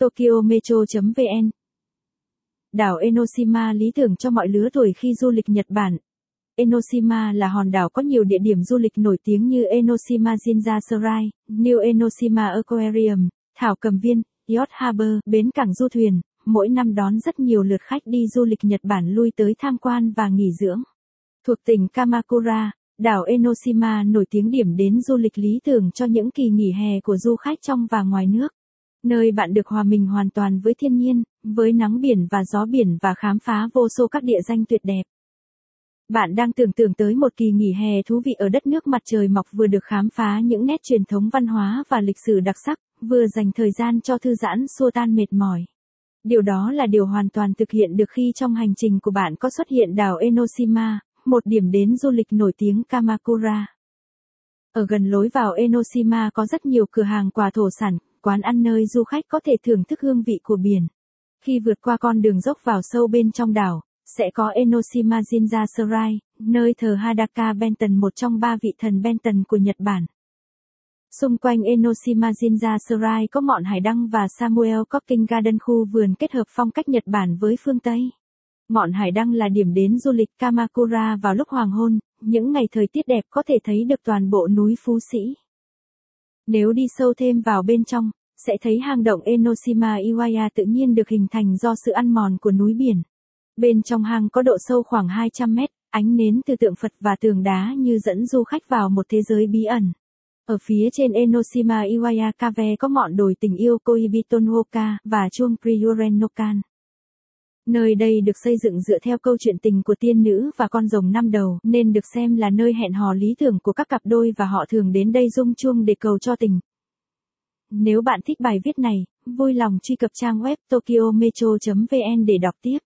Tokyo Metro.vn Đảo Enoshima lý tưởng cho mọi lứa tuổi khi du lịch Nhật Bản. Enoshima là hòn đảo có nhiều địa điểm du lịch nổi tiếng như Enoshima Jinja Serai, New Enoshima Aquarium, Thảo Cầm Viên, Yacht Harbor, bến cảng du thuyền, mỗi năm đón rất nhiều lượt khách đi du lịch Nhật Bản lui tới tham quan và nghỉ dưỡng. Thuộc tỉnh Kamakura, đảo Enoshima nổi tiếng điểm đến du lịch lý tưởng cho những kỳ nghỉ hè của du khách trong và ngoài nước. Nơi bạn được hòa mình hoàn toàn với thiên nhiên, với nắng biển và gió biển và khám phá vô số các địa danh tuyệt đẹp. Bạn đang tưởng tượng tới một kỳ nghỉ hè thú vị ở đất nước mặt trời mọc vừa được khám phá những nét truyền thống văn hóa và lịch sử đặc sắc, vừa dành thời gian cho thư giãn xua tan mệt mỏi. Điều đó là điều hoàn toàn thực hiện được khi trong hành trình của bạn có xuất hiện đảo Enoshima, một điểm đến du lịch nổi tiếng Kamakura. Ở gần lối vào Enoshima có rất nhiều cửa hàng quà thổ sản, quán ăn nơi du khách có thể thưởng thức hương vị của biển. Khi vượt qua con đường dốc vào sâu bên trong đảo, sẽ có Enoshima Jinja Serai, nơi thờ Hadaka Benton một trong ba vị thần Benton của Nhật Bản. Xung quanh Enoshima Jinja Serai có Mọn hải đăng và Samuel Cocking Garden khu vườn kết hợp phong cách Nhật Bản với phương Tây. Mọn hải đăng là điểm đến du lịch Kamakura vào lúc hoàng hôn, những ngày thời tiết đẹp có thể thấy được toàn bộ núi Phú Sĩ. Nếu đi sâu thêm vào bên trong, sẽ thấy hang động Enoshima Iwaya tự nhiên được hình thành do sự ăn mòn của núi biển. Bên trong hang có độ sâu khoảng 200 mét, ánh nến từ tượng Phật và tường đá như dẫn du khách vào một thế giới bí ẩn. Ở phía trên Enoshima Iwaya Cave có ngọn đồi tình yêu Koibitonhoka và chuông Priyurenokan. Nơi đây được xây dựng dựa theo câu chuyện tình của tiên nữ và con rồng năm đầu, nên được xem là nơi hẹn hò lý tưởng của các cặp đôi và họ thường đến đây rung chuông để cầu cho tình. Nếu bạn thích bài viết này, vui lòng truy cập trang web tokyometro.vn để đọc tiếp.